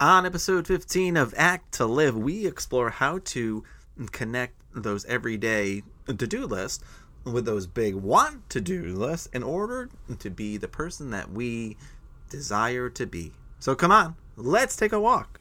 On episode 15 of Act to Live, we explore how to connect those everyday to do lists with those big want to do lists in order to be the person that we desire to be. So come on, let's take a walk.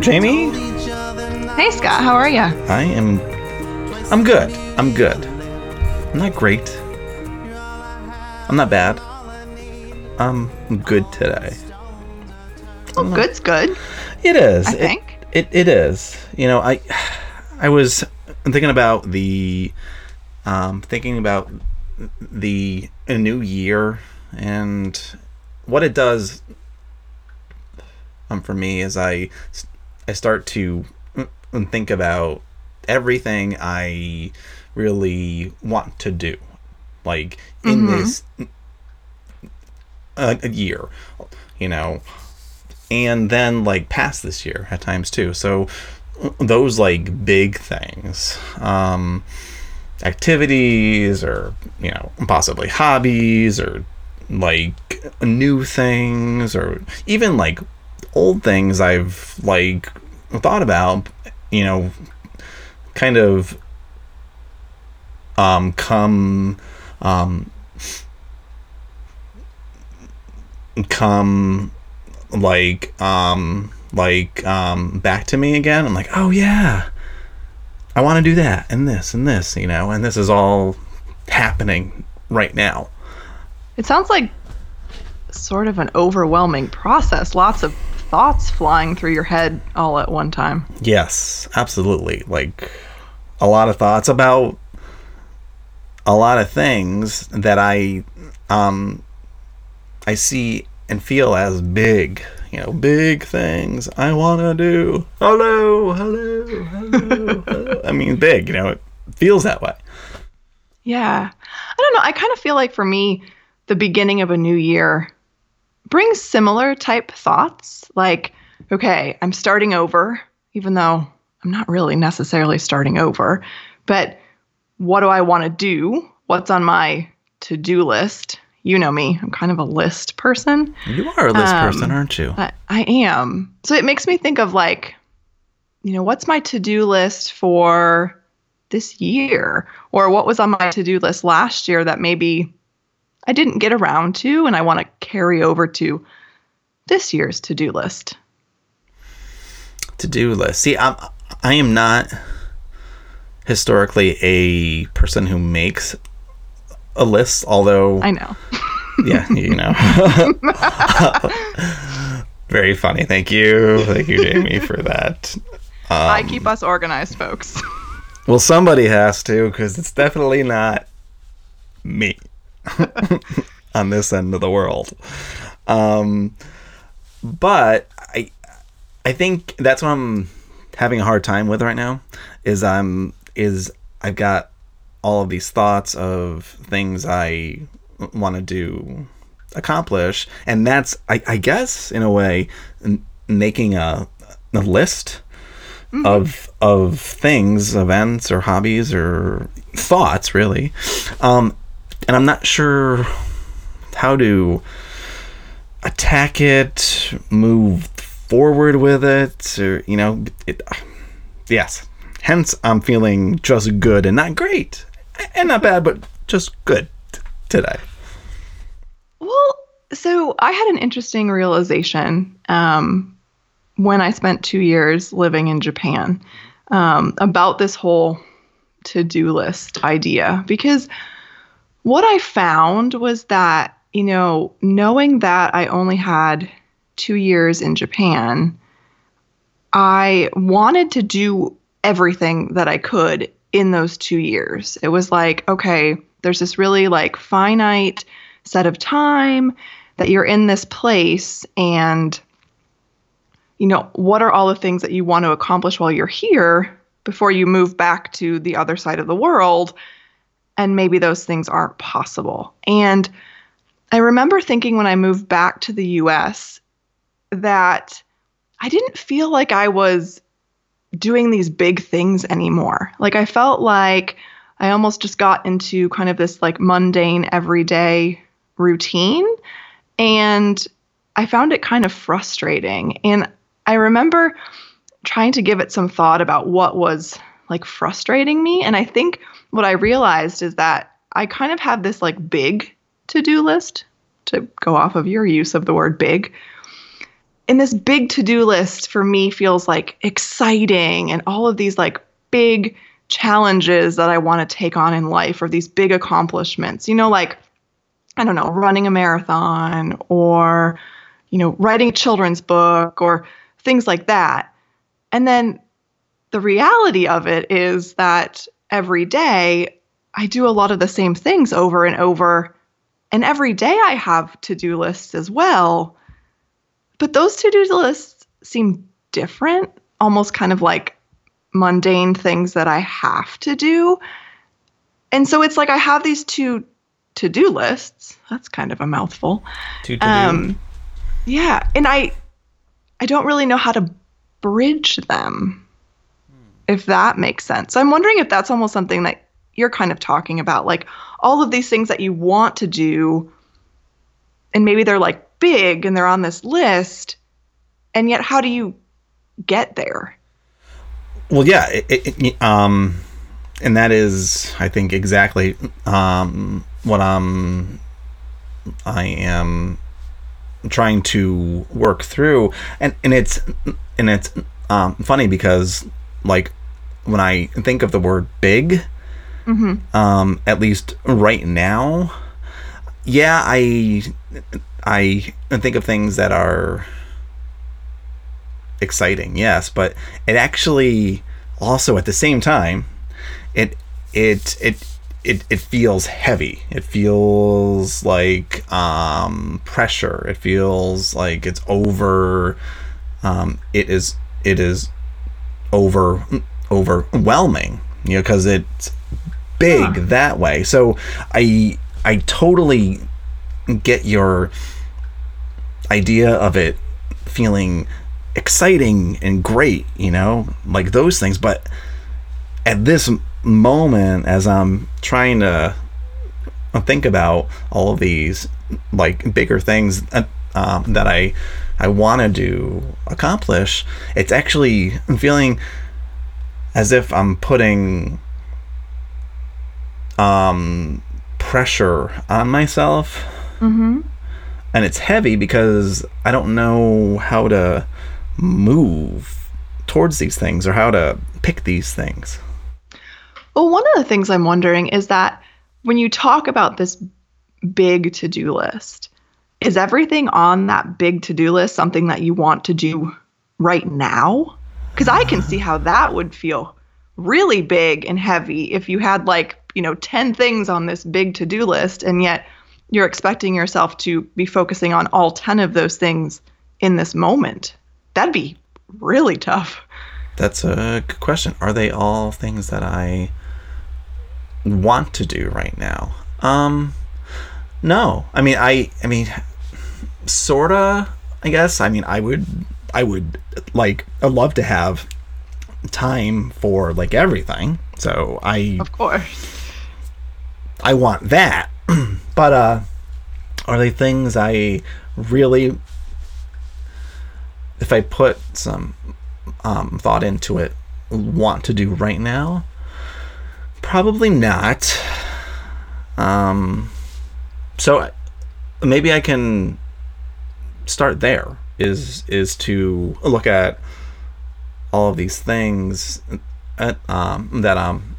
Jamie. Each other now. Hey Scott, how are you? I am. I'm good. I'm good. I'm not great. I'm not bad. I'm good today. Oh, good's good. It is. I It- think. It, it is. You know, I I was thinking about the um thinking about the new year and what it does um for me is I I start to think about everything I really want to do like in this uh, a year you know? And then like past this year at times too. So those like big things um activities or you know possibly hobbies or like new things or even like old things i've like thought about you know kind of um come um come like um like um back to me again. I'm like oh yeah. I want to do that and this and this you know and this is all happening right now. It sounds like sort of an overwhelming process. Lots of thoughts flying through your head all at one time. yes absolutely like a lot of thoughts about a lot of things that i um i see and feel as big you know big things i want to do hello hello hello, hello. i mean big you know it feels that way Yeah. I don't know. I kind of feel like for me, the beginning of a new year brings similar type thoughts. Like, okay, I'm starting over, even though I'm not really necessarily starting over. But what do I want to do? What's on my to do list? You know me, I'm kind of a list person. You are a list Um, person, aren't you? I, I am. So it makes me think of like, you know, what's my to do list for this year? Or what was on my to do list last year that maybe I didn't get around to and I want to carry over to this year's to do list? To do list. See, I'm I am not historically a person who makes a list, although I know. yeah, you know. Very funny. Thank you. Thank you, Jamie, for that. I um, keep us organized, folks. Well, somebody has to, because it's definitely not me on this end of the world. Um, but I, I think that's what I'm having a hard time with right now. Is I'm is I've got all of these thoughts of things I want to do, accomplish, and that's I, I guess in a way n- making a a list of of things, events or hobbies or thoughts really. Um and I'm not sure how to attack it, move forward with it or you know, it, yes. Hence I'm feeling just good and not great. And not bad, but just good t- today. Well, so I had an interesting realization um, when I spent two years living in Japan um, about this whole to do list idea. Because what I found was that, you know, knowing that I only had two years in Japan, I wanted to do everything that I could in those two years. It was like, okay, there's this really like finite set of time that you're in this place and you know, what are all the things that you want to accomplish while you're here before you move back to the other side of the world? And maybe those things aren't possible. And I remember thinking when I moved back to the US that I didn't feel like I was doing these big things anymore. Like I felt like I almost just got into kind of this like mundane everyday routine and I found it kind of frustrating. And I remember trying to give it some thought about what was like frustrating me and I think what I realized is that I kind of have this like big to-do list to go off of your use of the word big and this big to-do list for me feels like exciting and all of these like big challenges that I want to take on in life or these big accomplishments. You know, like I don't know, running a marathon or you know, writing a children's book or things like that. And then the reality of it is that every day I do a lot of the same things over and over. And every day I have to do lists as well. But those to do lists seem different, almost kind of like mundane things that I have to do. And so it's like I have these two to do lists. That's kind of a mouthful. To to Um, yeah, and I I don't really know how to bridge them. If that makes sense. So I'm wondering if that's almost something that you're kind of talking about like all of these things that you want to do and maybe they're like big and they're on this list and yet how do you get there? Well, yeah, it, it, um, and that is, I think, exactly um, what I'm. I am trying to work through, and and it's and it's um, funny because like when I think of the word big, um, at least right now, yeah, I I think of things that are exciting, yes, but it actually also at the same time, it it it it, it feels heavy. It feels like um, pressure. It feels like it's over. Um, it is it is over overwhelming. You know, because it's big Huh. that way. So I I totally get your idea of it feeling exciting and great, you know, like those things. But at this moment, as I'm trying to think about all of these like bigger things uh, um, that I I want to do accomplish, it's actually I'm feeling as if I'm putting um pressure on myself Mhm. and it's heavy because I don't know how to move towards these things or how to pick these things. Well, one of the things I'm wondering is that when you talk about this big to do list, is everything on that big to do list something that you want to do right now? Because I can see how that would feel really big and heavy if you had like, you know, 10 things on this big to do list and yet you're expecting yourself to be focusing on all 10 of those things in this moment. That'd be really tough. That's a good question. Are they all things that I want to do right now? Um no. I mean I I mean sorta I guess. I mean I would I would like I'd love to have time for like everything. So I Of course. I want that. but uh are they things I really if I put some um thought into it want to do right now? Probably not. Um so maybe I can start there is is to look at all of these things uh, um, that I'm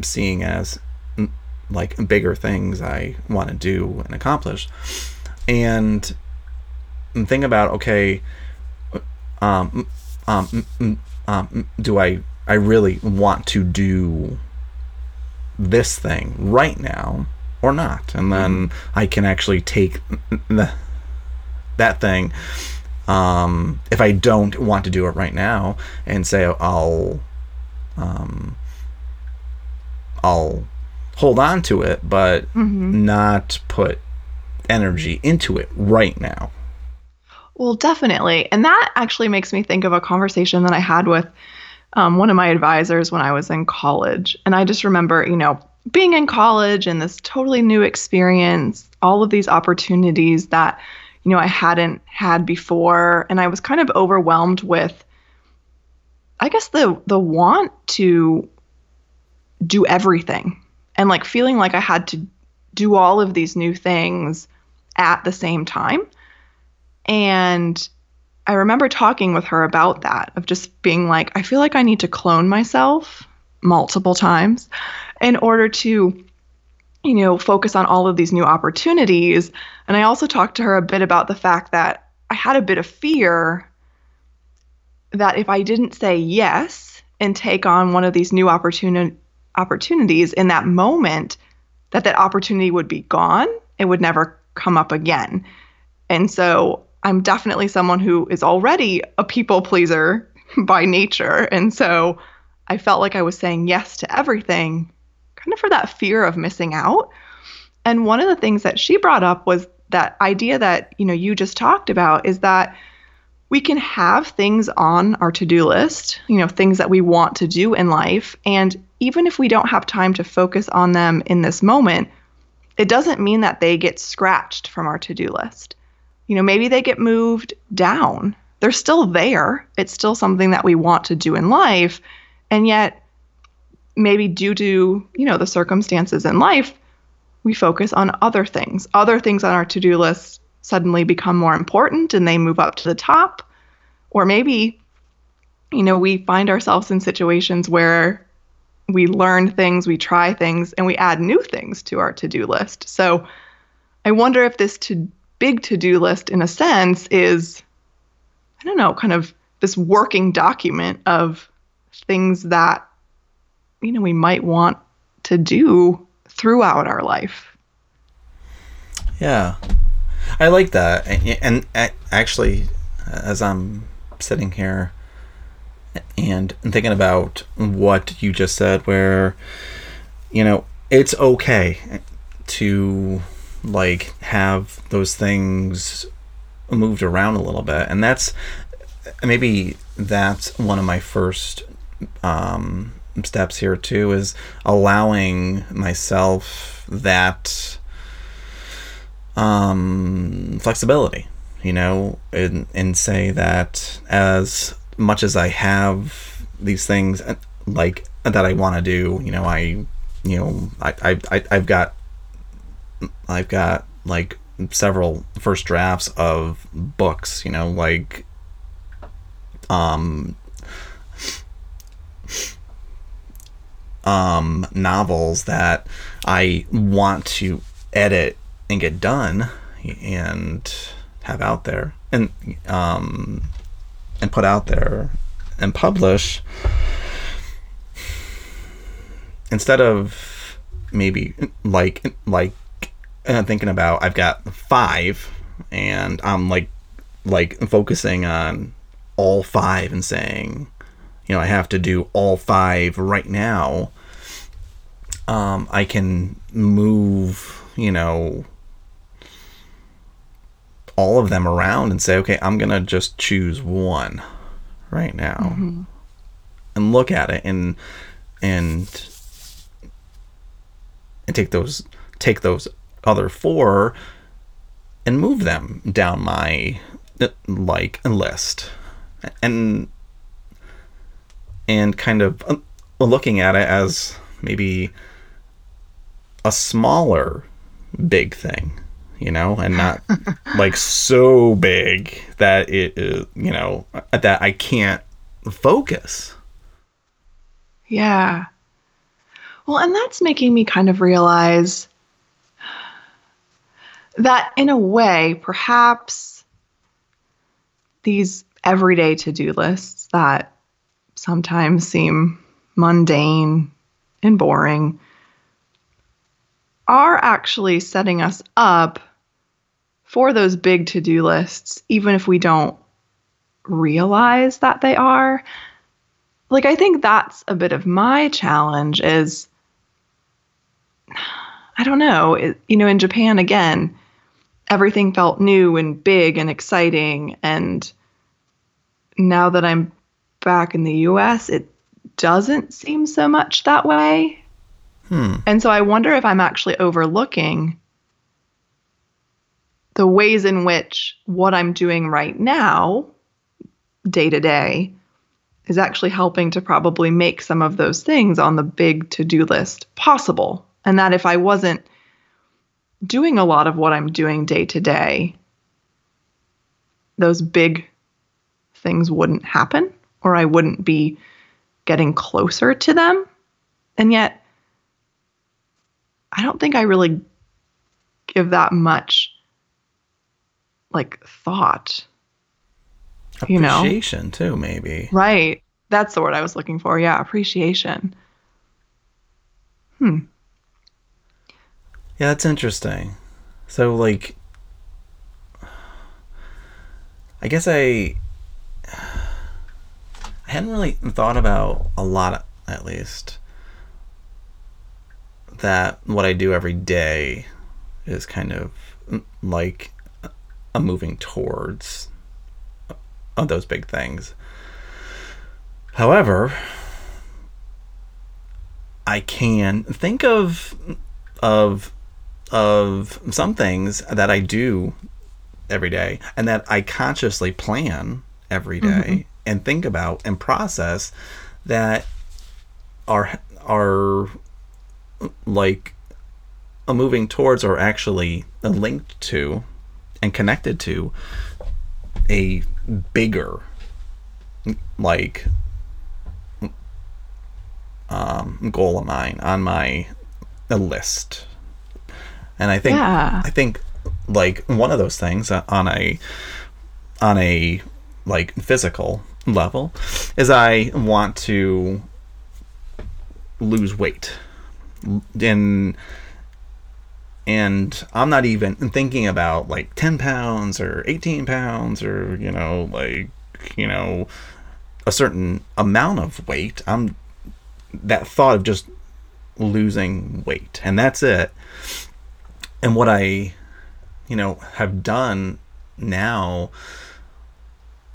seeing as mm, like bigger things I want to do and accomplish, and think about okay, um, um, mm, mm, um, do I I really want to do this thing right now or not, and then I can actually take the that thing um, if I don't want to do it right now and say I'll um, I'll hold on to it but not put energy into it right now. Well, definitely. And that actually makes me think of a conversation that I had with um, one of my advisors when I was in college. And I just remember, you know, being in college and this totally new experience, all of these opportunities that, you know, I hadn't had before. And I was kind of overwhelmed with, I guess, the, the want to do everything and like feeling like I had to do all of these new things at the same time. And I remember talking with her about that, of just being like, I feel like I need to clone myself multiple times in order to, you know, focus on all of these new opportunities. And I also talked to her a bit about the fact that I had a bit of fear that if I didn't say yes and take on one of these new opportuni- opportunities in that moment, that that opportunity would be gone. It would never come up again. And so I'm definitely someone who is already a people pleaser by nature. And so I felt like I was saying yes to everything, kind of for that fear of missing out. And one of the things that she brought up was that idea that, you know, you just talked about is that we can have things on our to-do list, you know, things that we want to do in life, and even if we don't have time to focus on them in this moment, it doesn't mean that they get scratched from our to-do list you know, maybe they get moved down. They're still there. It's still something that we want to do in life. And yet, maybe due to, you know, the circumstances in life, we focus on other things. Other things on our to do list suddenly become more important and they move up to the top. Or maybe, you know, we find ourselves in situations where we learn things, we try things, and we add new things to our to do list. So I wonder if this to big to do list, in a sense, is I don't know, kind of this working document of things that, you know, we might want to do throughout our life. Yeah, I like that. And, and actually, as I'm sitting here and thinking about what you just said, where, you know, it's okay to like have those things moved around a little bit and that's maybe that's one of my first um, steps here too is allowing myself that um, flexibility you know and, and say that as much as i have these things like that i want to do you know i you know I, I i've got I've got like several first drafts of books, you know, like um um novels that I want to edit and get done and have out there and um and put out there and publish. Instead of maybe like like I'm thinking about I've got five, and I'm like like focusing on all five and saying, you know, I have to do all five right now. Um, I can move, you know, all of them around and say, okay, I'm gonna just choose one right now, mm-hmm. and look at it and and and take those take those other four and move them down my like list and and kind of uh, looking at it as maybe a smaller big thing you know and not like so big that it is you know that i can't focus. Yeah. Well and that's making me kind of realize that in a way, perhaps these everyday to do lists that sometimes seem mundane and boring are actually setting us up for those big to do lists, even if we don't realize that they are. Like, I think that's a bit of my challenge is, I don't know, it, you know, in Japan, again, everything felt new and big and exciting. And now that I'm back in the US, it doesn't seem so much that way. Hmm. And so I wonder if I'm actually overlooking the ways in which what I'm doing right now, day to day, is actually helping to probably make some of those things on the big to do list possible. And that if I wasn't doing a lot of what I'm doing day to day, those big things wouldn't happen or I wouldn't be getting closer to them. And yet, I don't think I really give that much like thought. You know? Appreciation too, maybe. Right. That's the word I was looking for. Yeah, appreciation. Hmm. Yeah, that's interesting. So, like, I guess I, I hadn't really thought about a lot, at least, that what I do every day is kind of mm, like a moving towards of those big things. However, I can think of of of some things that I do every day and that I consciously plan every day and think about and process that are are like a moving towards or actually linked to and connected to a bigger like um, goal of mine on my list and i think Yeah. i think like one of those things on a on a like physical level is i want to lose weight. And and i'm not even thinking about like 10 pounds or 18 pounds or you know like you know a certain amount of weight. I'm that thought of just losing weight. And that's it. And what i you know have done now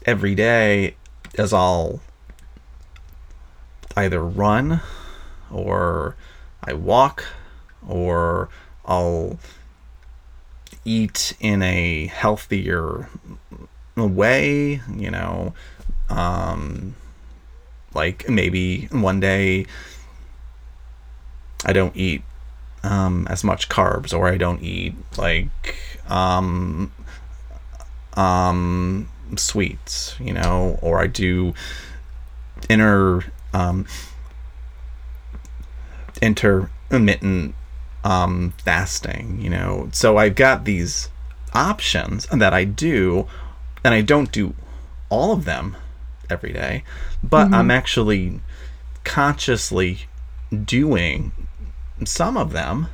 every day is i'll either run or i walk or i'll eat in a healthier way you know um like maybe one day I don't eat um, as much carbs, or I don't eat like um, um, sweets, you know, or I do inner um, intermittent um, fasting, you know. So I've got these options that I do, and I don't do all of them every day, but I'm actually consciously doing some of them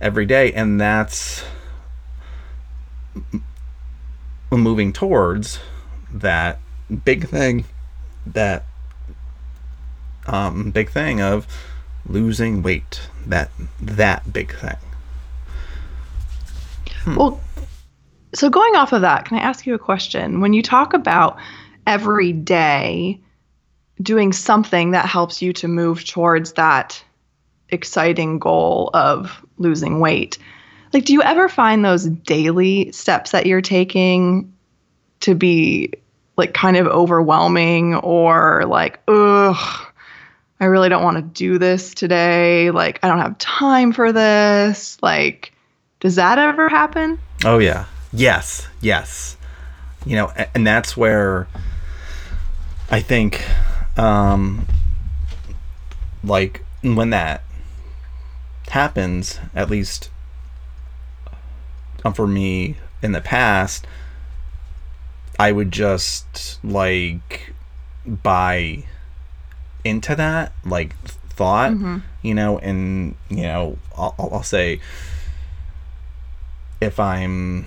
every day, and that's moving towards that big thing, that um, big thing of losing weight. That that big thing. Well, so going off of that, can I ask you a question? When you talk about every day doing something that helps you to move towards that exciting goal of losing weight, like do you ever find those daily steps that you're taking to be like kind of overwhelming or like, ugh, I really don't want to do this today. Like, I don't have time for this. Like, does that ever happen? Oh yeah. Yes. Yes. You know, and that's where I think um like when that happens, at least for me in the past, I would just like buy into that like thought, you know, and you know, I'll, I'll say if I'm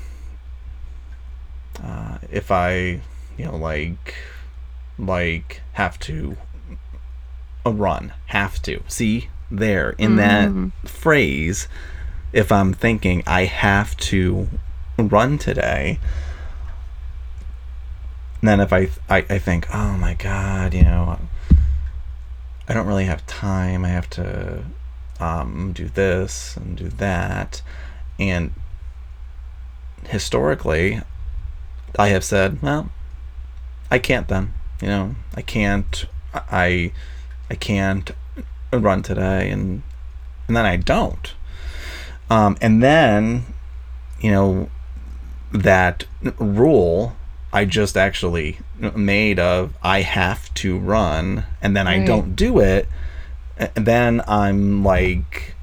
uh, if I, you know, like, like have to uh, run, have to. See there in that phrase, if I'm thinking I have to run today, then if I, I I think, oh my god, you know, I don't really have time. I have to um, do this and do that, and historically, I have said, well, I can't then. You know, I can't. I I can't run today, and and then I don't. Um, and then, you know, that rule I just actually made of I have to run, and then I don't do it, then I'm like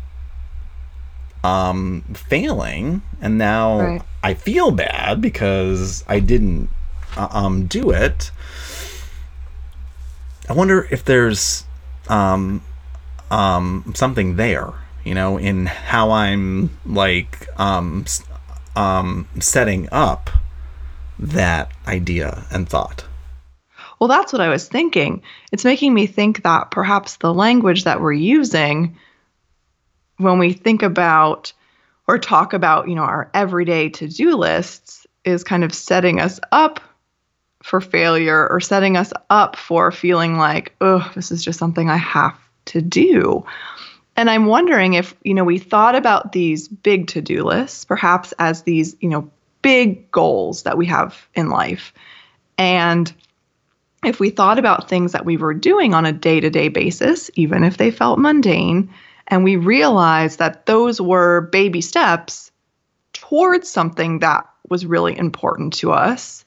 um failing and now Right. I feel bad because I didn't uh, um do it. I wonder if there's um um something there, you know, in how I'm like um um setting up that idea and thought. Well, that's what I was thinking. It's making me think that perhaps the language that we're using when we think about or talk about, you know, our everyday to-do lists is kind of setting us up for failure or setting us up for feeling like, oh, this is just something I have to do. And I'm wondering if, you know, we thought about these big to-do lists perhaps as these, you know, big goals that we have in life. And if we thought about things that we were doing on a day to day basis, even if they felt mundane, and we realized that those were baby steps towards something that was really important to us,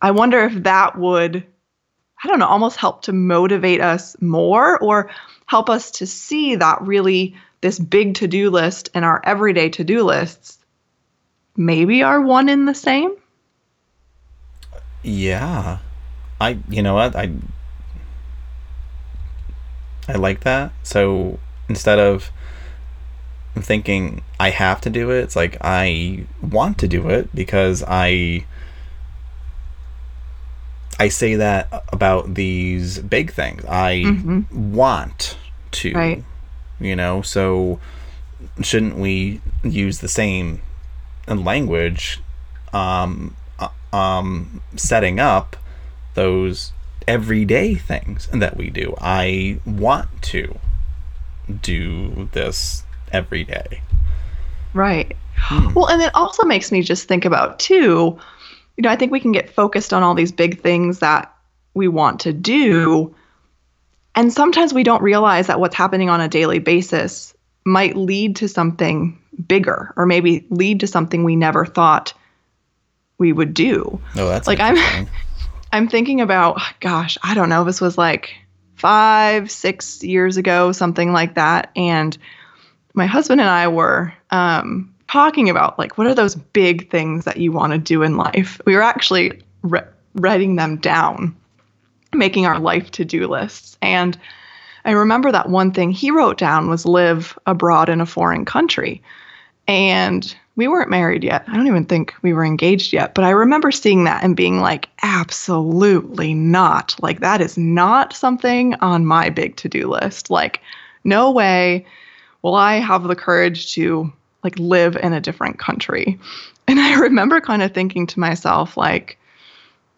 I wonder if that would, I don't know, almost help to motivate us more or help us to see that really this big to do list and our everyday to do lists maybe are one in the same. Yeah. I you know what? I I like that. So instead of thinking I have to do it, it's like I want to do it because I I say that about these big things. I Mhm. want to. Right. You know, so shouldn't we use the same language um uh, um setting up those everyday things that we do. I want to do this every day. Right. Well, and it also makes me just think about too, you know, I think we can get focused on all these big things that we want to do. And sometimes we don't realize that what's happening on a daily basis might lead to something bigger or maybe lead to something we never thought we would do. Oh, that's Like, I'm- I'm thinking about, gosh, I don't know, this was like five, six years ago, something like that. And my husband and I were um, talking about, like, what are those big things that you want to do in life? We were actually re- writing them down, making our life to do lists. And I remember that one thing he wrote down was live abroad in a foreign country. And we weren't married yet. I don't even think we were engaged yet. But I remember seeing that and being like, absolutely not. Like, that is not something on my big to do list. Like, no way will I have the courage to like live in a different country. And I remember kind of thinking to myself, like,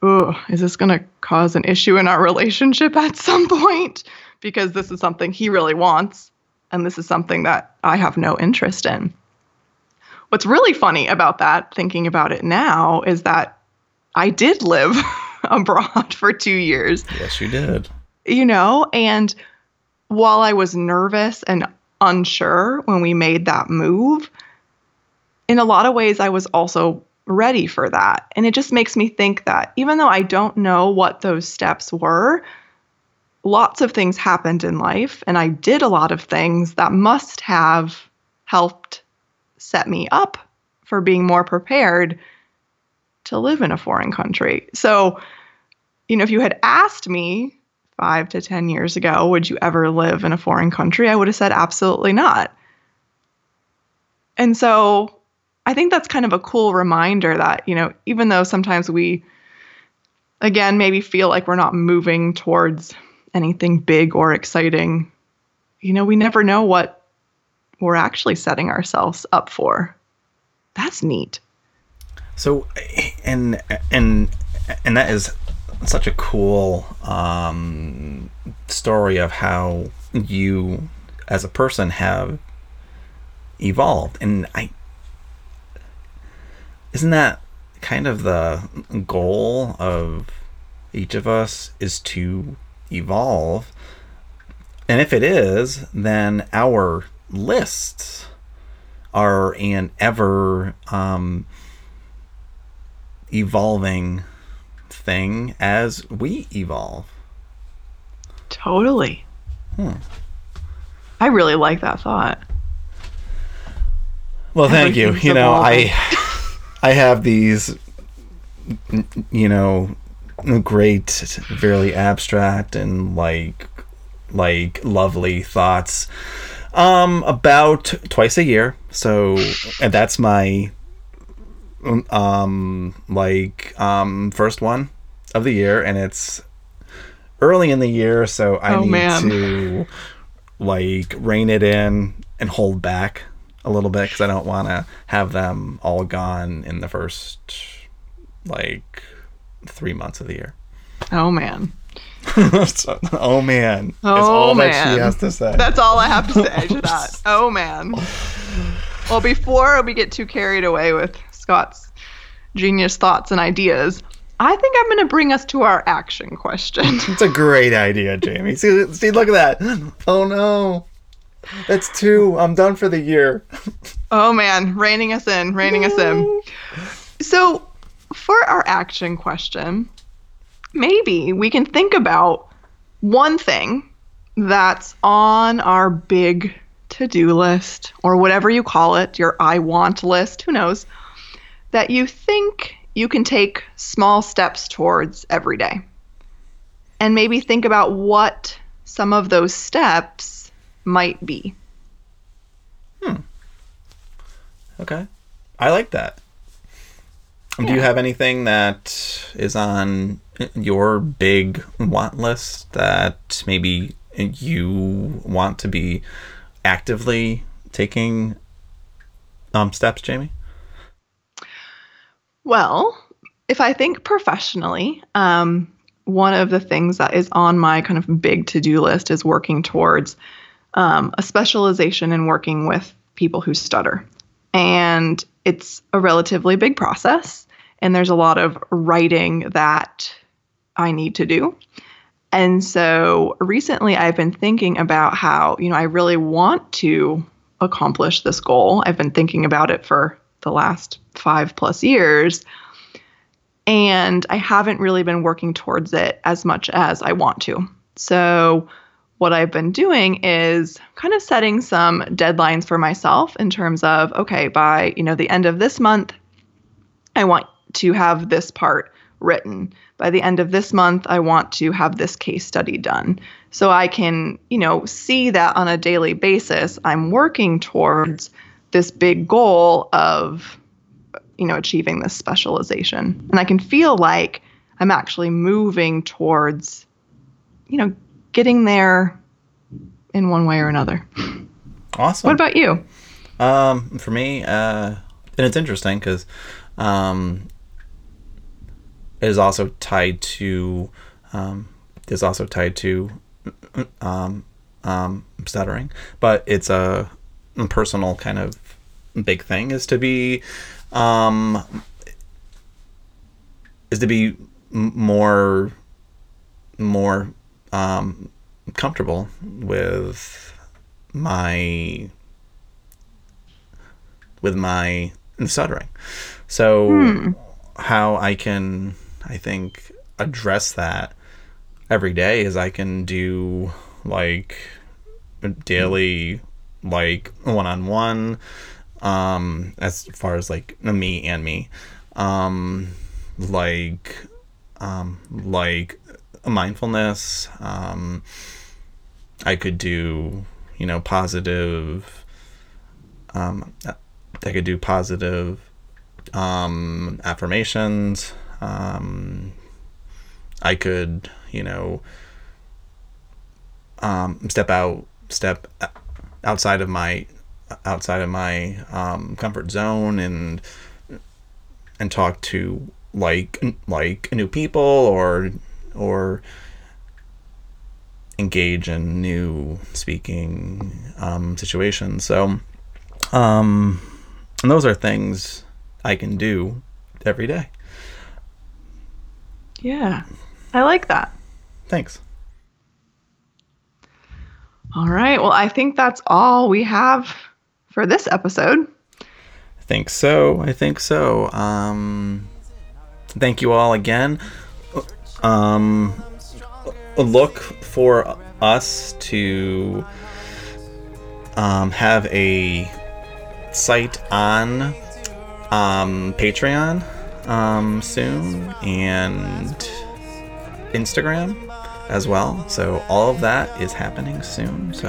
oh, is this going to cause an issue in our relationship at some point? Because this is something he really wants. And this is something that I have no interest in. What's really funny about that, thinking about it now, is that I did live abroad for two years, yes, you did. you know, and while I was nervous and unsure when we made that move, in a lot of ways, I was also ready for that. And it just makes me think that even though I don't know what those steps were, lots of things happened in life, and I did a lot of things that must have helped set me up for being more prepared to live in a foreign country. So, you know, if you had asked me five to 10 years ago, would you ever live in a foreign country? I would have said absolutely not. And so I think that's kind of a cool reminder that, you know, even though sometimes we, again, maybe feel like we're not moving towards anything big or exciting, you know, we never know what we're actually setting ourselves up for. That's neat. So, and and and that is such a cool um, story of how you, as a person, have evolved. And I, isn't that kind of the goal of each of us is to evolve? And if it is, then our lists are an ever um, evolving thing as we evolve. Totally. Hmm. I really like that thought. Well, thank you. You know. I I have these you know great very abstract and like like lovely thoughts um about twice a year. So and that's my um like um first one of the year and it's early in the year so I Oh, need man. to like rein it in and hold back a little bit because I don't want to have them all gone in the first like three months of the year. Oh man. So- oh man, Oh, all that she man. has to say. That's all I have to say to that. Oh man. Well, before we get too carried away with Scott's genius thoughts and ideas, I think I'm going to bring us to our action question. It's a great idea, Jamie. See, see, look at that. Oh no, that's two. I'm done for the year. Oh man, reining us in, reining us in. So, for our action question, maybe we can think about one thing that's on our big to do list, or whatever you call it, your I want list, who knows, that you think you can take small steps towards every day. And maybe think about what some of those steps might be. Hmm. Okay, I like that. Do you have anything that is on your big want list that maybe you want to be actively taking um, steps, Jamie? Well, if I think professionally, um, one of the things that is on my kind of big to do list is working towards um, a specialization in working with people who stutter. And it's a relatively big process, and there's a lot of writing that I need to do. And so recently I've been thinking about how, you know, I really want to accomplish this goal. I've been thinking about it for the last five plus years. And I haven't really been working towards it as much as I want to. So, what I've been doing is kind of setting some deadlines for myself in terms of okay, by, you know, the end of this month, I want to have this part written. By the end of this month, I want to have this case study done. So I can, you know, see that on a daily basis, I'm working towards this big goal of, you know, achieving this specialization. And I can feel like I'm actually moving towards, you know, getting there in one way or another. Awesome. What about you? Um, for me, uh, and it's interesting because um, it is also tied to um, is also tied to um, um, stuttering, but it's a personal kind of big thing is to be um, is to be more more um, comfortable with my with my stuttering. So how I can I think address that every day is I can do like daily like one-on-one um as far as like me and me um like um like mindfulness um I could do you know positive um I could do positive um, affirmations. Um, I could, you know, um, step out, step outside of my outside of my um, comfort zone and and talk to like like new people or or engage in new speaking um, situations. So, um, and those are things I can do every day. Yeah, I like that. Thanks. All right. Well, I think that's all we have for this episode. I think so. I think so. Um, thank you all again. Um, look for us to um, have a site on um, Patreon um, soon and Instagram as well. So all of that is happening soon. So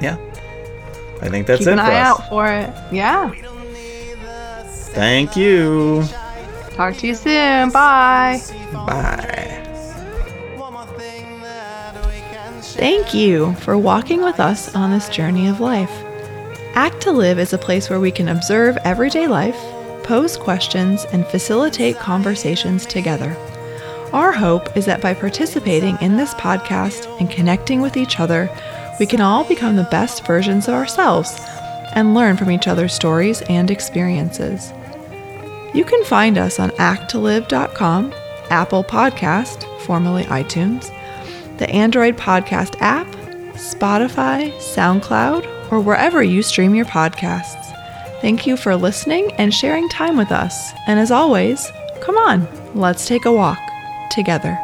yeah, I think that's Keep it an for eye us. out for it. Yeah. Thank you. Talk to you soon. Bye. Bye. One more thing that we can share. Thank you for walking with us on this journey of life. Act to Live is a place where we can observe everyday life, pose questions, and facilitate conversations together. Our hope is that by participating in this podcast and connecting with each other, we can all become the best versions of ourselves and learn from each other's stories and experiences. You can find us on acttolive.com, Apple Podcast, formerly iTunes, the Android Podcast app, Spotify, SoundCloud, or wherever you stream your podcasts. Thank you for listening and sharing time with us. And as always, come on, let's take a walk together.